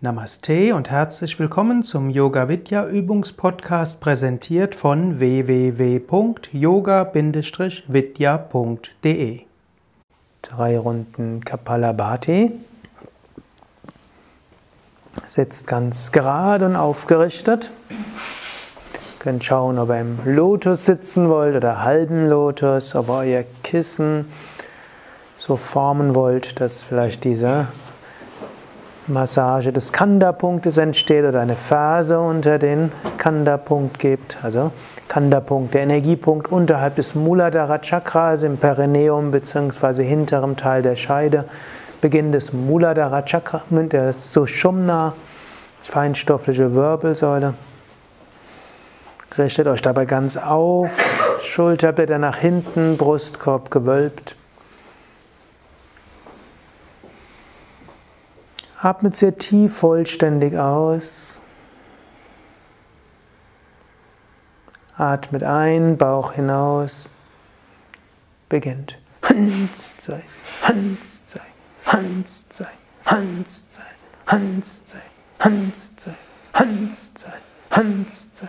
Namaste und herzlich willkommen zum Yoga Vidya Übungspodcast präsentiert von www.yoga-vidya.de. Drei Runden Kapalabhati. Sitzt ganz gerade und aufgerichtet. Ihr könnt schauen, ob ihr im Lotus sitzen wollt oder halben Lotus, ob euer Kissen so formen wollt, dass vielleicht diese Massage des Kanda-Punktes entsteht oder eine Phase unter den Kanda-Punkt gibt. Also Kanda-Punkt, der Energiepunkt unterhalb des Muladhara Chakras im Perineum bzw. hinterem Teil der Scheide. Beginn des Muladhara Chakra, der Sushumna, feinstoffliche Wirbelsäule. Richtet euch dabei ganz auf, Schulterblätter nach hinten, Brustkorb gewölbt. Atmet sehr tief vollständig aus. Atmet ein, Bauch hinaus. Beginnt. Hans, zwei, Hans, zwei, Hans, zwei, Hans, zwei, Hans, zwei, Hans, zwei, Hans, zwei, Hans, zwei,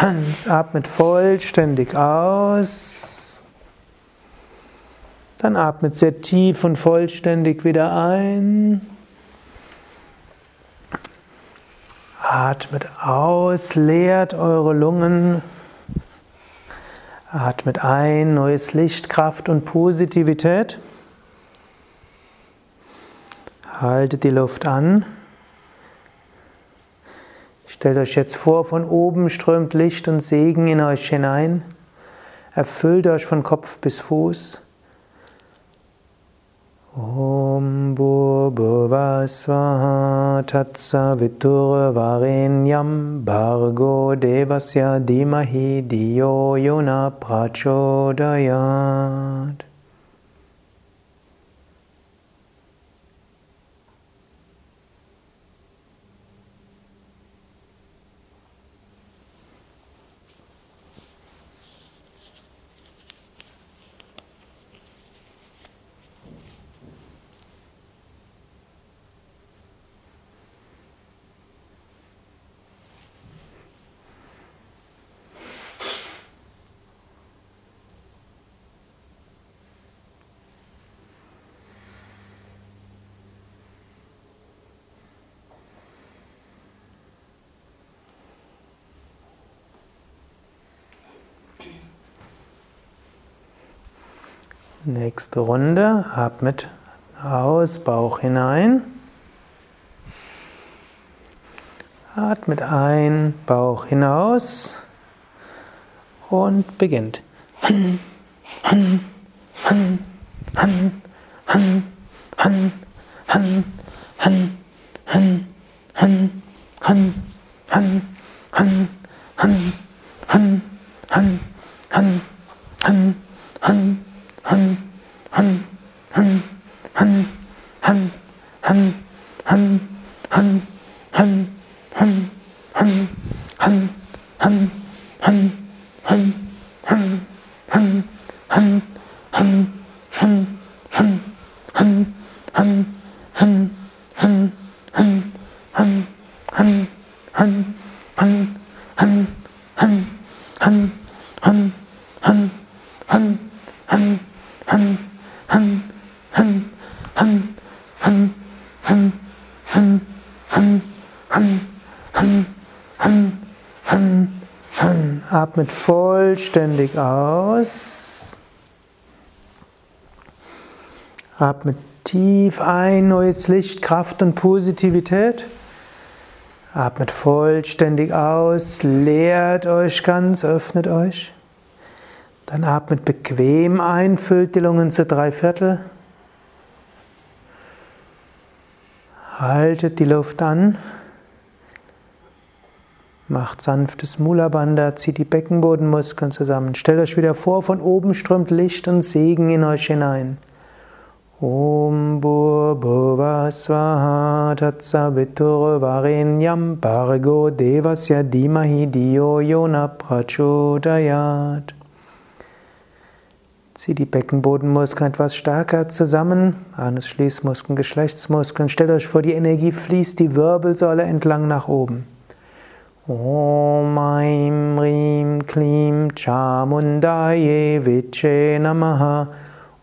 Hans atmet vollständig aus. Dann atmet sehr tief und vollständig wieder ein. Atmet aus, leert eure Lungen. Atmet ein, neues Licht, Kraft und Positivität. Haltet die Luft an. Stellt euch jetzt vor, von oben strömt Licht und Segen in euch hinein. Erfüllt euch von Kopf bis Fuß. Om Bhurvasvaha Tatsa Vitur Varenyam Bhargo Devasya Dimahi Diyo Yona Prachodayat Nächste Runde. Atmet aus, Bauch hinein. Atmet ein, Bauch hinaus und beginnt. Han, han, han, han, han, han, han, han, han, han, han, han, han, han, han, vollständig aus. Atmet tief ein, neues Licht, Kraft und Positivität. Atmet vollständig aus, leert euch ganz, öffnet euch. Dann atmet bequem ein, füllt die Lungen zu drei Viertel. Haltet die Luft an. Macht sanftes Mula Bandha, zieht die Beckenbodenmuskeln zusammen. Stellt euch wieder vor, von oben strömt Licht und Segen in euch hinein. Om Bhurva Swaha Tatsavitur Varenyam Bargo Devasya Dimahi Dio Yona Prachodayat. Zieh die Beckenbodenmuskeln etwas stärker zusammen. Anus, Schließmuskeln, Geschlechtsmuskeln. Stellt euch vor, die Energie fließt die Wirbelsäule entlang nach oben. Om Aim Rim Klim Chamundaye Viche Namaha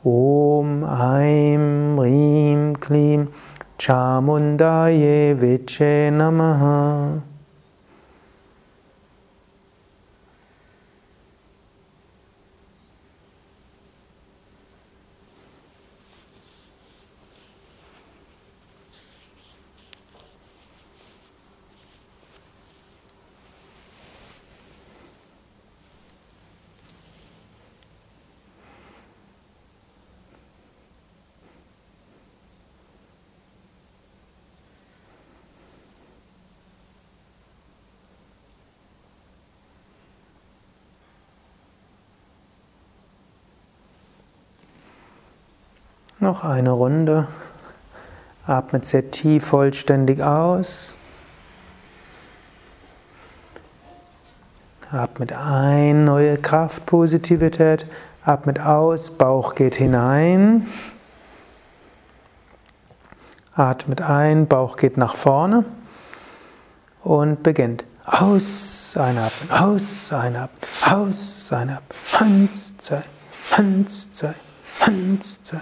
Om Aim Rim Klim Chamundaye Viche Namaha Noch eine Runde. Atmet sehr tief vollständig aus. Atmet ein, neue Kraft, Positivität. Atmet aus, Bauch geht hinein. Atmet ein, Bauch geht nach vorne. Und beginnt. Aus, einatmen, aus, einatmen, aus, einatmen. Hans, zwei, Hans, zwei, Hans, zwei.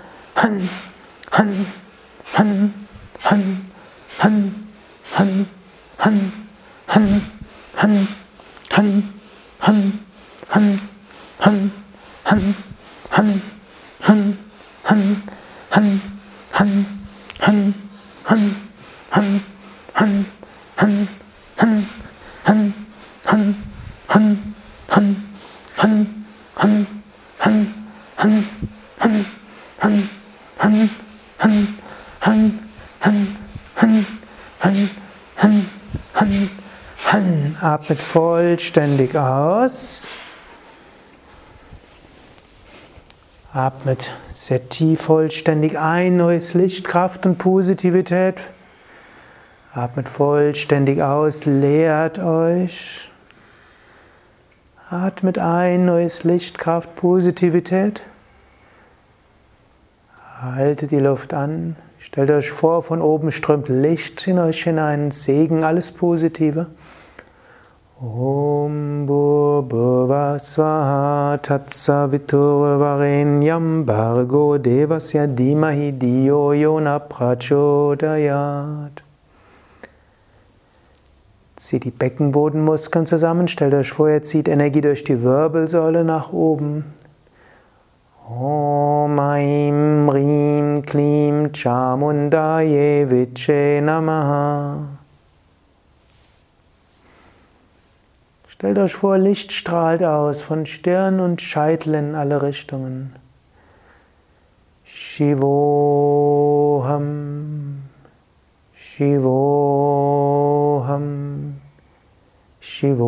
Han, Han, Han, Han, Han, Han, Han, Han, Han, Han, Han, Han, Han, Han, Han, Han, Han, Han, Atmet vollständig aus. Atmet sehr tief vollständig ein, neues Licht, Kraft und Positivität. Atmet vollständig aus, leert euch. Atmet ein, neues Licht, Kraft, Positivität. Haltet die Luft an. Stellt euch vor, von oben strömt Licht in euch hinein, Segen, alles Positive. Om Bhurva Swaha Tatsavitur Varenyam Bargo Devasya Dimahi Dio Yona Prachodayat. Zieht die Beckenbodenmuskeln zusammen, stellt euch vor, ihr zieht Energie durch die Wirbelsäule nach oben. Om Aim Rim Klim Chamundaye Viche Namaha. Stellt euch vor, Licht strahlt aus von Stirn und Scheitel in alle Richtungen. Shivoham, Shivoham, Shivoham.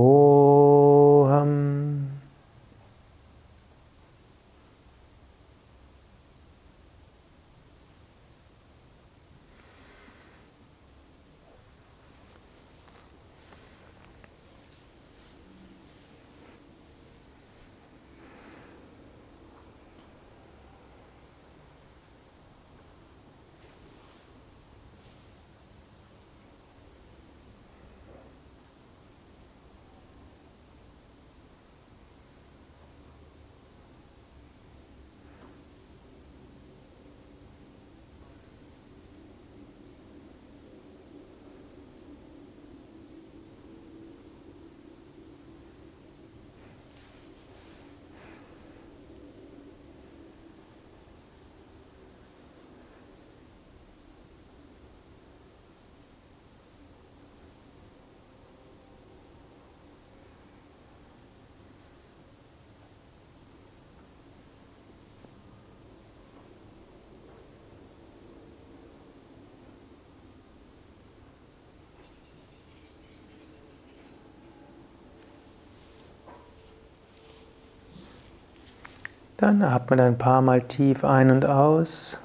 Dann atmet ein paar Mal tief ein und aus.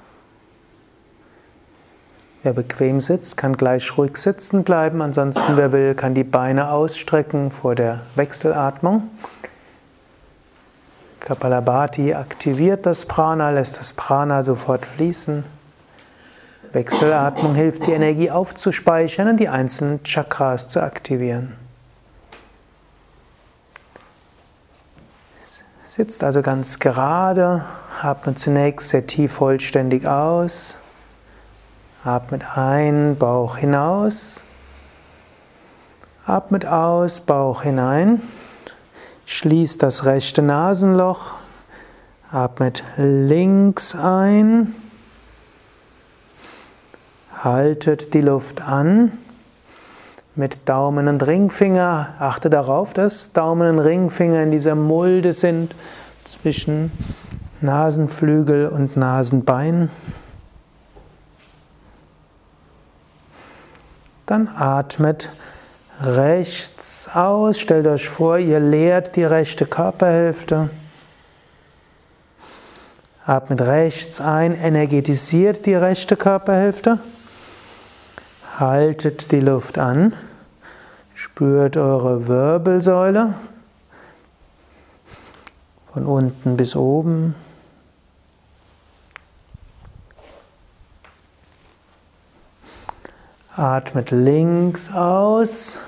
Wer bequem sitzt, kann gleich ruhig sitzen bleiben. Ansonsten, wer will, kann die Beine ausstrecken vor der Wechselatmung. Kapalabhati aktiviert das Prana, lässt das Prana sofort fließen. Wechselatmung hilft, die Energie aufzuspeichern und die einzelnen Chakras zu aktivieren. Sitzt also ganz gerade, atmet zunächst sehr tief vollständig aus. Atmet ein, Bauch hinaus. Atmet aus, Bauch hinein. Schließt das rechte Nasenloch. Atmet links ein. Haltet die Luft an. Mit Daumen und Ringfinger. Achte darauf, dass Daumen und Ringfinger in dieser Mulde sind zwischen Nasenflügel und Nasenbein. Dann atmet rechts aus. Stellt euch vor, ihr leert die rechte Körperhälfte. Atmet rechts ein, energetisiert die rechte Körperhälfte. Haltet die Luft an. Spürt eure Wirbelsäule von unten bis oben. Atmet links aus.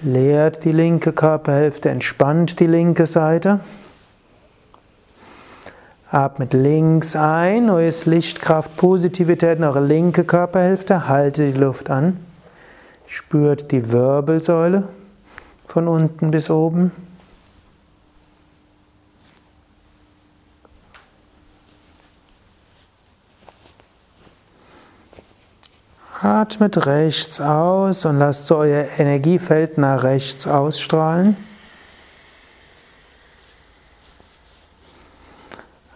Leert die linke Körperhälfte, entspannt die linke Seite. Atmet links ein, neues Licht, Kraft, Positivität in eure linke Körperhälfte. Haltet die Luft an. Spürt die Wirbelsäule von unten bis oben. Atmet rechts aus und lasst so euer Energiefeld nach rechts ausstrahlen.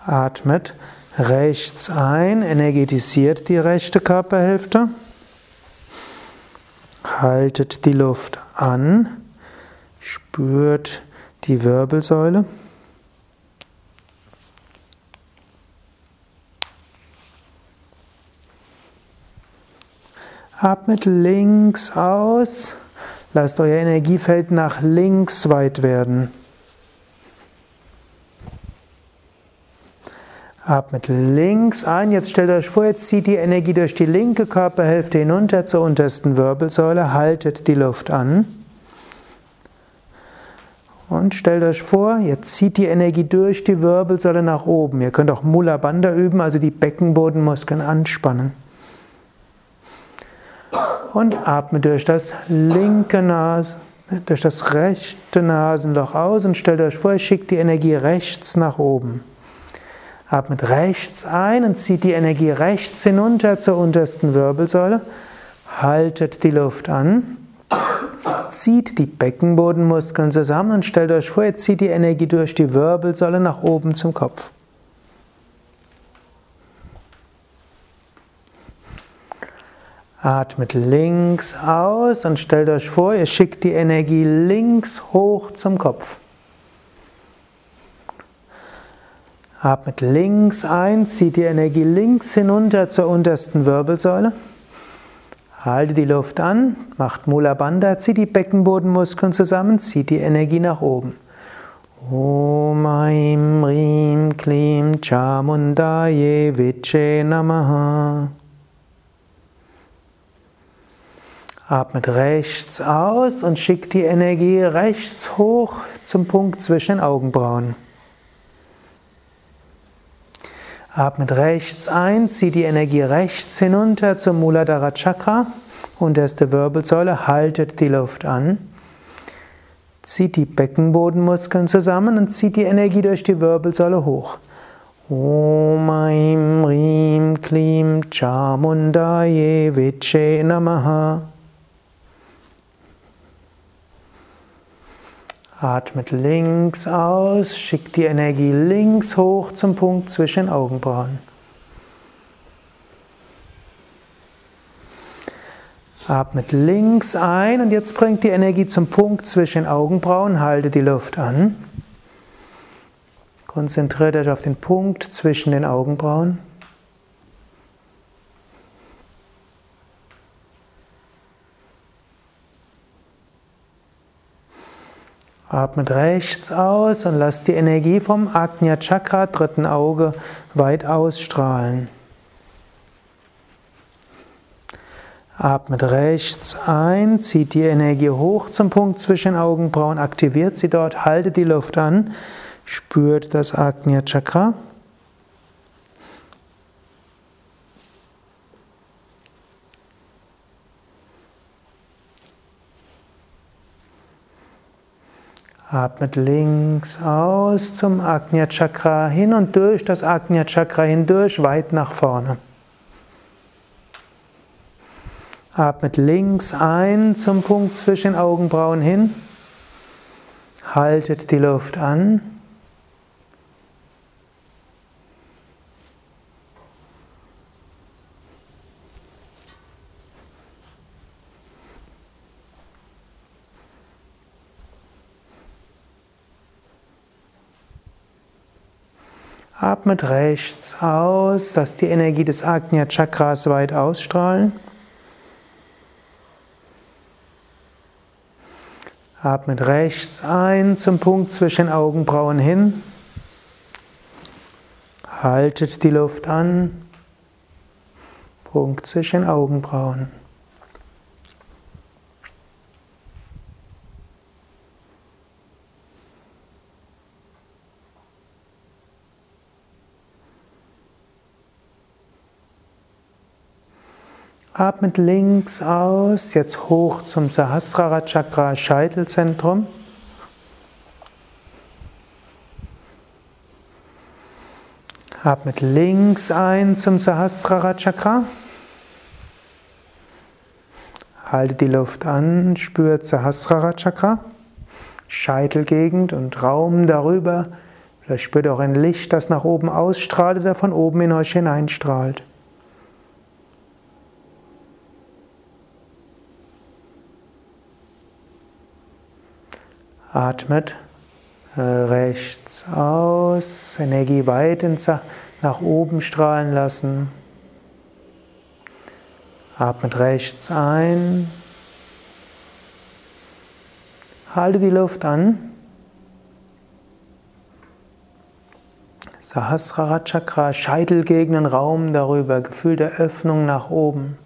Atmet rechts ein, energetisiert die rechte Körperhälfte. Haltet die Luft an, spürt die Wirbelsäule. Atmet links aus. Lasst euer Energiefeld nach links weit werden. Atmet links ein. Jetzt stellt euch vor, jetzt zieht die Energie durch die linke Körperhälfte hinunter zur untersten Wirbelsäule. Haltet die Luft an. Und stellt euch vor, jetzt zieht die Energie durch die Wirbelsäule nach oben. Ihr könnt auch Mula Bandha üben, also die Beckenbodenmuskeln anspannen und atme durch das linke Nasen, durch das rechte Nasenloch aus und stellt euch vor, ihr schickt die Energie rechts nach oben. Atmet rechts ein und zieht die Energie rechts hinunter zur untersten Wirbelsäule. Haltet die Luft an. Zieht die Beckenbodenmuskeln zusammen und stellt euch vor, ihr zieht die Energie durch die Wirbelsäule nach oben zum Kopf. Atmet links aus und stellt euch vor, ihr schickt die Energie links hoch zum Kopf. Atmet links ein, zieht die Energie links hinunter zur untersten Wirbelsäule. Haltet die Luft an, macht Mula Bandha, zieht die Beckenbodenmuskeln zusammen, zieht die Energie nach oben. Om Aim Rim Klim Chamundaye Viche Namaha Atmet rechts aus und schickt die Energie rechts hoch zum Punkt zwischen den Augenbrauen. Atmet rechts ein, zieht die Energie rechts hinunter zum Muladhara Chakra, unterste Wirbelsäule, haltet die Luft an. Zieht die Beckenbodenmuskeln zusammen und zieht die Energie durch die Wirbelsäule hoch. Om Aim Rim Klim Chamundaye Viche Namaha Atmet links aus, schickt die Energie links hoch zum Punkt zwischen den Augenbrauen. Atmet links ein und jetzt bringt die Energie zum Punkt zwischen den Augenbrauen, halte die Luft an. Konzentriert euch auf den Punkt zwischen den Augenbrauen. Atmet rechts aus und lasst die Energie vom Ajna Chakra, dritten Auge, weit ausstrahlen. Atmet rechts ein, zieht die Energie hoch zum Punkt zwischen Augenbrauen, aktiviert sie dort, haltet die Luft an, spürt das Ajna Chakra. Atmet links aus zum Ajna Chakra hin und durch das Ajna Chakra hindurch weit nach vorne. Atmet links ein zum Punkt zwischen Augenbrauen hin. Haltet die Luft an. Atmet rechts aus, dass die Energie des Ajna Chakras weit ausstrahlen. Atmet rechts ein zum Punkt zwischen Augenbrauen hin. Haltet die Luft an. Punkt zwischen Augenbrauen. Atmet links aus, jetzt hoch zum Sahasrara Chakra Scheitelzentrum. Atmet links ein zum Sahasrara Chakra. Haltet die Luft an, spürt Sahasrara Chakra, Scheitelgegend und Raum darüber. Vielleicht spürt ihr auch ein Licht, das nach oben ausstrahlt oder von oben in euch hineinstrahlt. Atmet äh, rechts aus, Energie weit nach oben strahlen lassen. Atmet rechts ein. Halte die Luft an. Sahasrara Chakra, Scheitelgegenden, Raum darüber, Gefühl der Öffnung nach oben.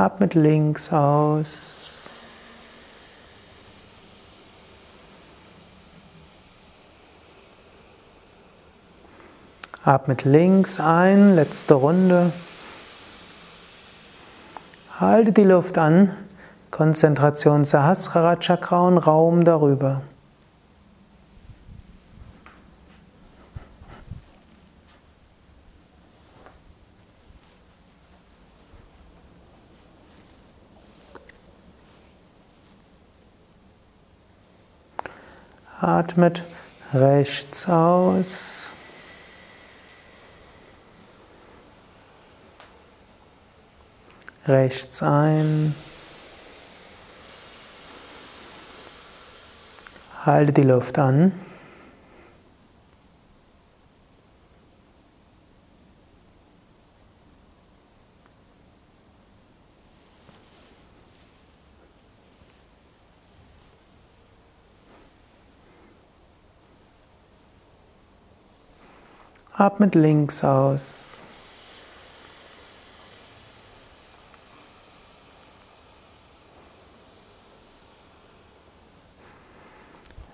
Atmet links aus. Atmet links ein, letzte Runde. Halte die Luft an, Konzentration Sahasrara Chakra und Raum darüber. Atmet rechts aus. Rechts ein. Halte die Luft an. Atmet links aus.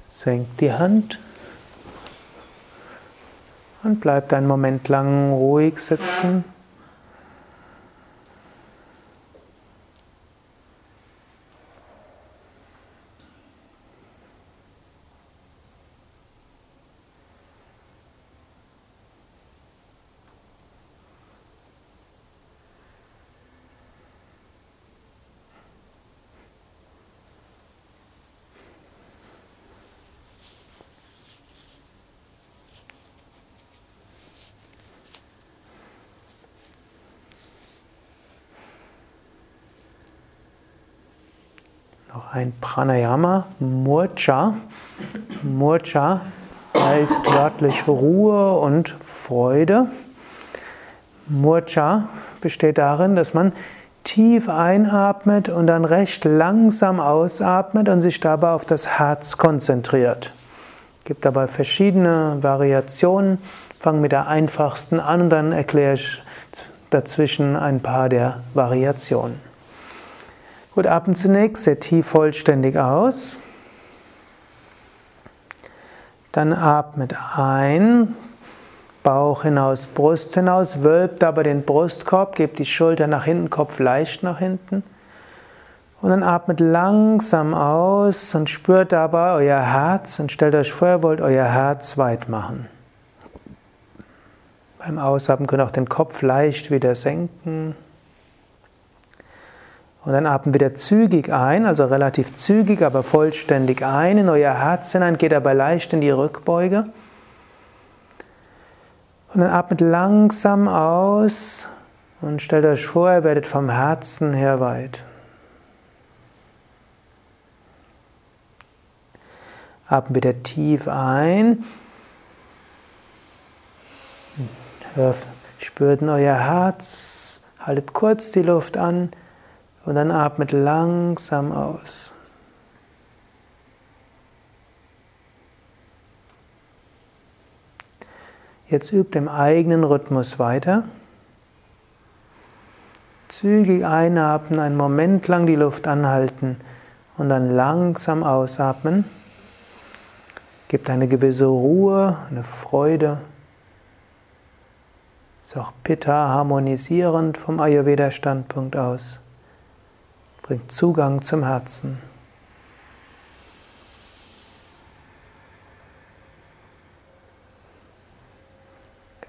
Senkt die Hand und bleibt einen Moment lang ruhig sitzen. Ein Pranayama, Murcha. Murcha heißt wörtlich Ruhe und Freude. Murcha besteht darin, dass man tief einatmet und dann recht langsam ausatmet und sich dabei auf das Herz konzentriert. Es gibt dabei verschiedene Variationen. Fangen mit der einfachsten an und dann erkläre ich dazwischen ein paar der Variationen. Gut, atmen zunächst sehr tief vollständig aus. Dann atmet ein, Bauch hinaus, Brust hinaus, wölbt aber den Brustkorb, gebt die Schulter nach hinten, Kopf leicht nach hinten. Und dann atmet langsam aus und spürt dabei euer Herz und stellt euch vor, ihr wollt euer Herz weit machen. Beim Ausatmen könnt ihr auch den Kopf leicht wieder senken. Und dann atmen wieder zügig ein, also relativ zügig, aber vollständig ein in euer Herz hinein, geht aber leicht in die Rückbeuge. Und dann atmet langsam aus und stellt euch vor, ihr werdet vom Herzen her weit. Atmet wieder tief ein. Spürt in euer Herz, haltet kurz die Luft an und dann atmet langsam aus. Jetzt übt im eigenen Rhythmus weiter. Zügig einatmen, einen Moment lang die Luft anhalten und dann langsam ausatmen. Gibt eine gewisse Ruhe, eine Freude. Ist auch Pitta harmonisierend vom Ayurveda-Standpunkt aus. Bringt Zugang zum Herzen.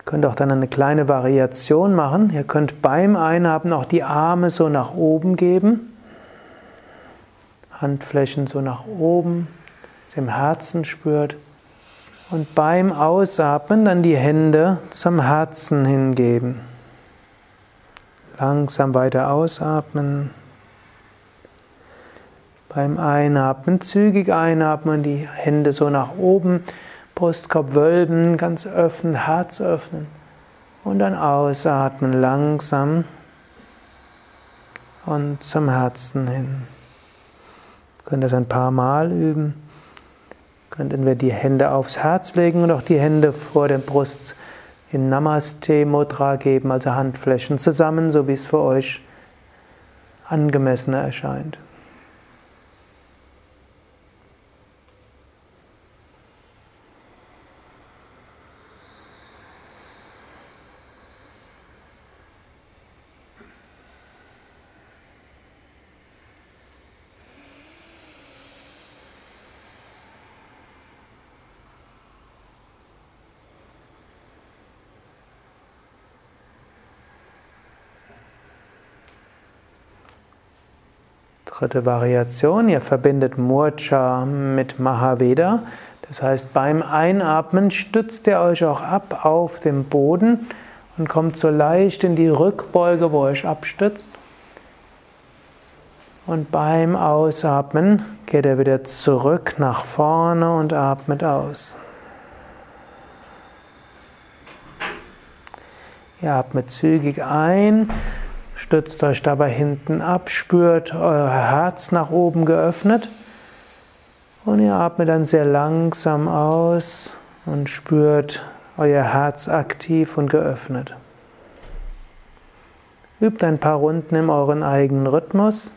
könnt auch dann eine kleine Variation machen. Ihr könnt beim Einatmen auch die Arme so nach oben geben. Handflächen so nach oben, ihr im Herzen spürt. Und beim Ausatmen dann die Hände zum Herzen hingeben. Langsam weiter ausatmen. Beim Einatmen zügig einatmen, die Hände so nach oben. Brustkorb wölben, ganz öffnen, Herz öffnen und dann ausatmen langsam und zum Herzen hin. Ihr könnt das ein paar Mal üben. Ihr könnt entweder die Hände aufs Herz legen und auch die Hände vor der Brust in Namaste Mudra geben, also Handflächen zusammen, so wie es für euch angemessener erscheint. Dritte Variation, ihr verbindet Murcha mit Mahaveda. Das heißt, beim Einatmen stützt ihr euch auch ab auf dem Boden und kommt so leicht in die Rückbeuge, wo ihr euch abstützt. Und beim Ausatmen geht er wieder zurück nach vorne und atmet aus. Ihr atmet zügig ein Stützt euch dabei hinten ab, spürt euer Herz nach oben geöffnet und ihr atmet dann sehr langsam aus und spürt euer Herz aktiv und geöffnet. Übt ein paar Runden in euren eigenen Rhythmus.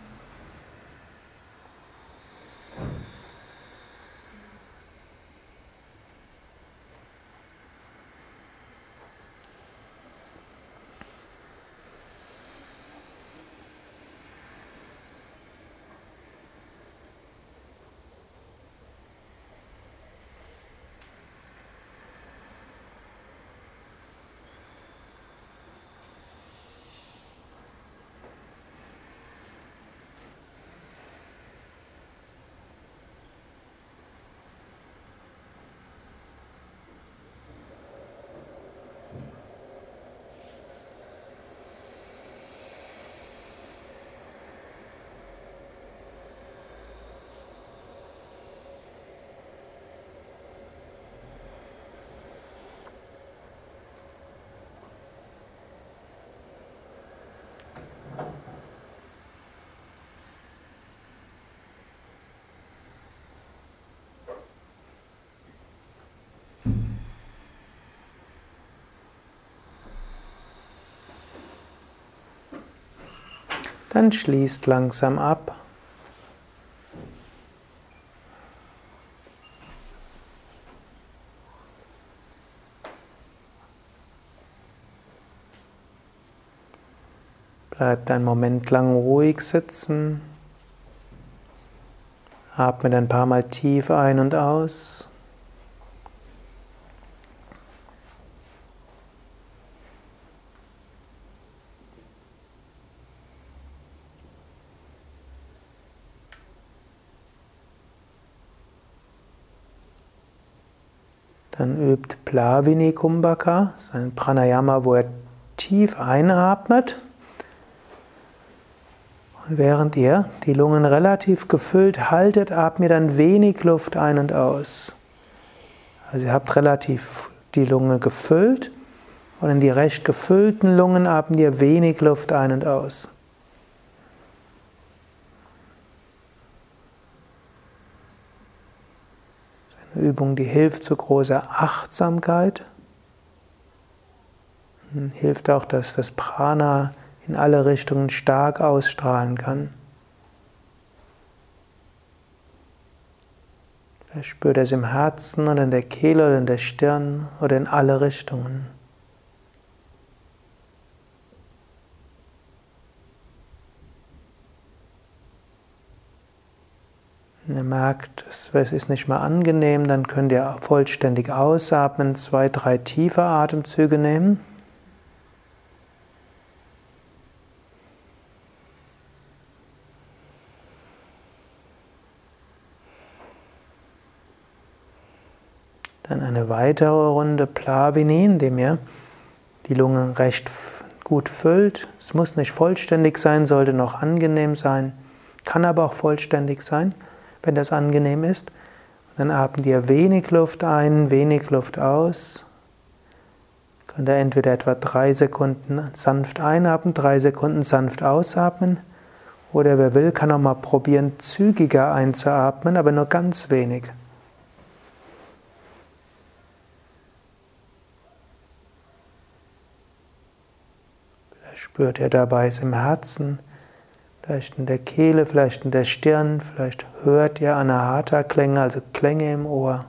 Dann schließt langsam ab. Bleibt einen Moment lang ruhig sitzen. Atmet ein paar Mal tief ein und aus. Dann übt Plavini Kumbhaka, sein Pranayama, wo er tief einatmet. Und während ihr die Lungen relativ gefüllt haltet, atmet dann wenig Luft ein und aus. Also ihr habt relativ die Lunge gefüllt und in die recht gefüllten Lungen atmet ihr wenig Luft ein und aus. Das ist Übung, die hilft zu großer Achtsamkeit. Hilft auch, dass das Prana in alle Richtungen stark ausstrahlen kann. Vielleicht spürt er es im Herzen oder in der Kehle oder in der Stirn oder in alle Richtungen. Wenn ihr merkt, es ist nicht mehr angenehm, dann könnt ihr vollständig ausatmen, zwei, drei tiefe Atemzüge nehmen. Dann eine weitere Runde Plavini, indem ihr die Lungen recht gut füllt. Es muss nicht vollständig sein, sollte noch angenehm sein, kann aber auch vollständig sein, wenn das angenehm ist. Dann atmet ihr wenig Luft ein, wenig Luft aus. Könnt ihr entweder etwa drei Sekunden sanft einatmen, drei Sekunden sanft ausatmen. Oder wer will, kann auch mal probieren, zügiger einzuatmen, aber nur ganz wenig. spürt ihr dabei es im Herzen, vielleicht in der Kehle, vielleicht in der Stirn, vielleicht hört ihr Anahata-Klänge, also Klänge im Ohr.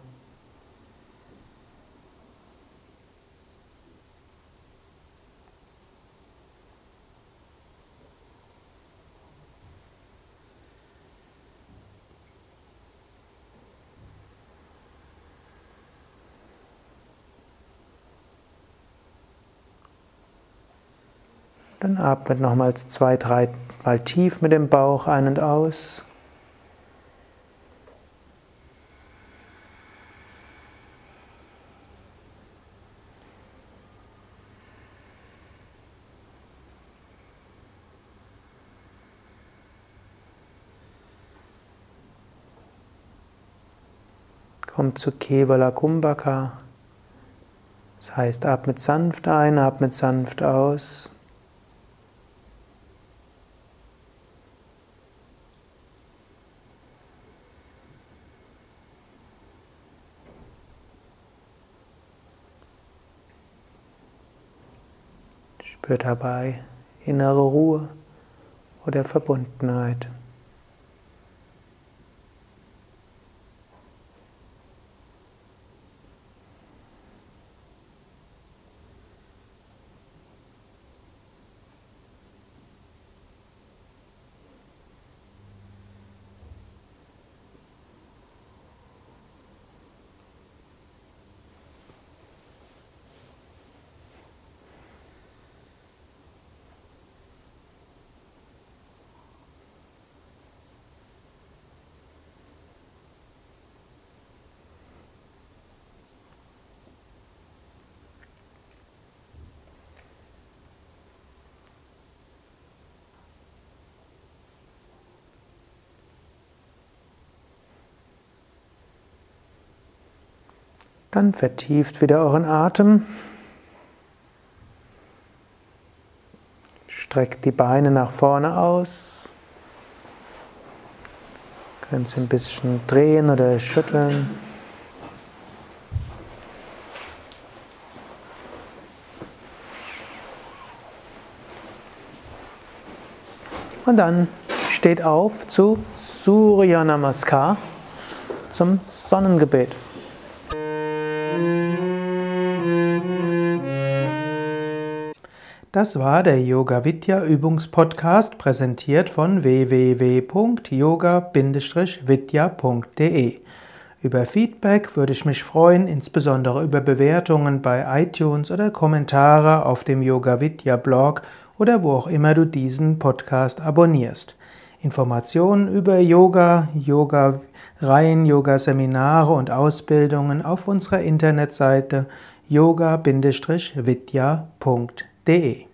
Dann atmet nochmals zwei, drei Mal tief mit dem Bauch ein und aus. Kommt zu Kevala Kumbhaka. Das heißt, atmet sanft ein, atmet sanft aus. Spür dabei innere Ruhe oder Verbundenheit. Dann vertieft wieder euren Atem. Streckt die Beine nach vorne aus. Könnt sie ein bisschen drehen oder schütteln. Und dann steht auf zu Surya Namaskar zum Sonnengebet. Das war der Yoga Vidya Übungspodcast, präsentiert von www.yoga-vidya.de. Über Feedback würde ich mich freuen, insbesondere über Bewertungen bei iTunes oder Kommentare auf dem Yoga Vidya Blog oder wo auch immer du diesen Podcast abonnierst. Informationen über Yoga, Yoga-Reihen, Yoga-Seminare und Ausbildungen auf unserer Internetseite yoga-vidya.de ते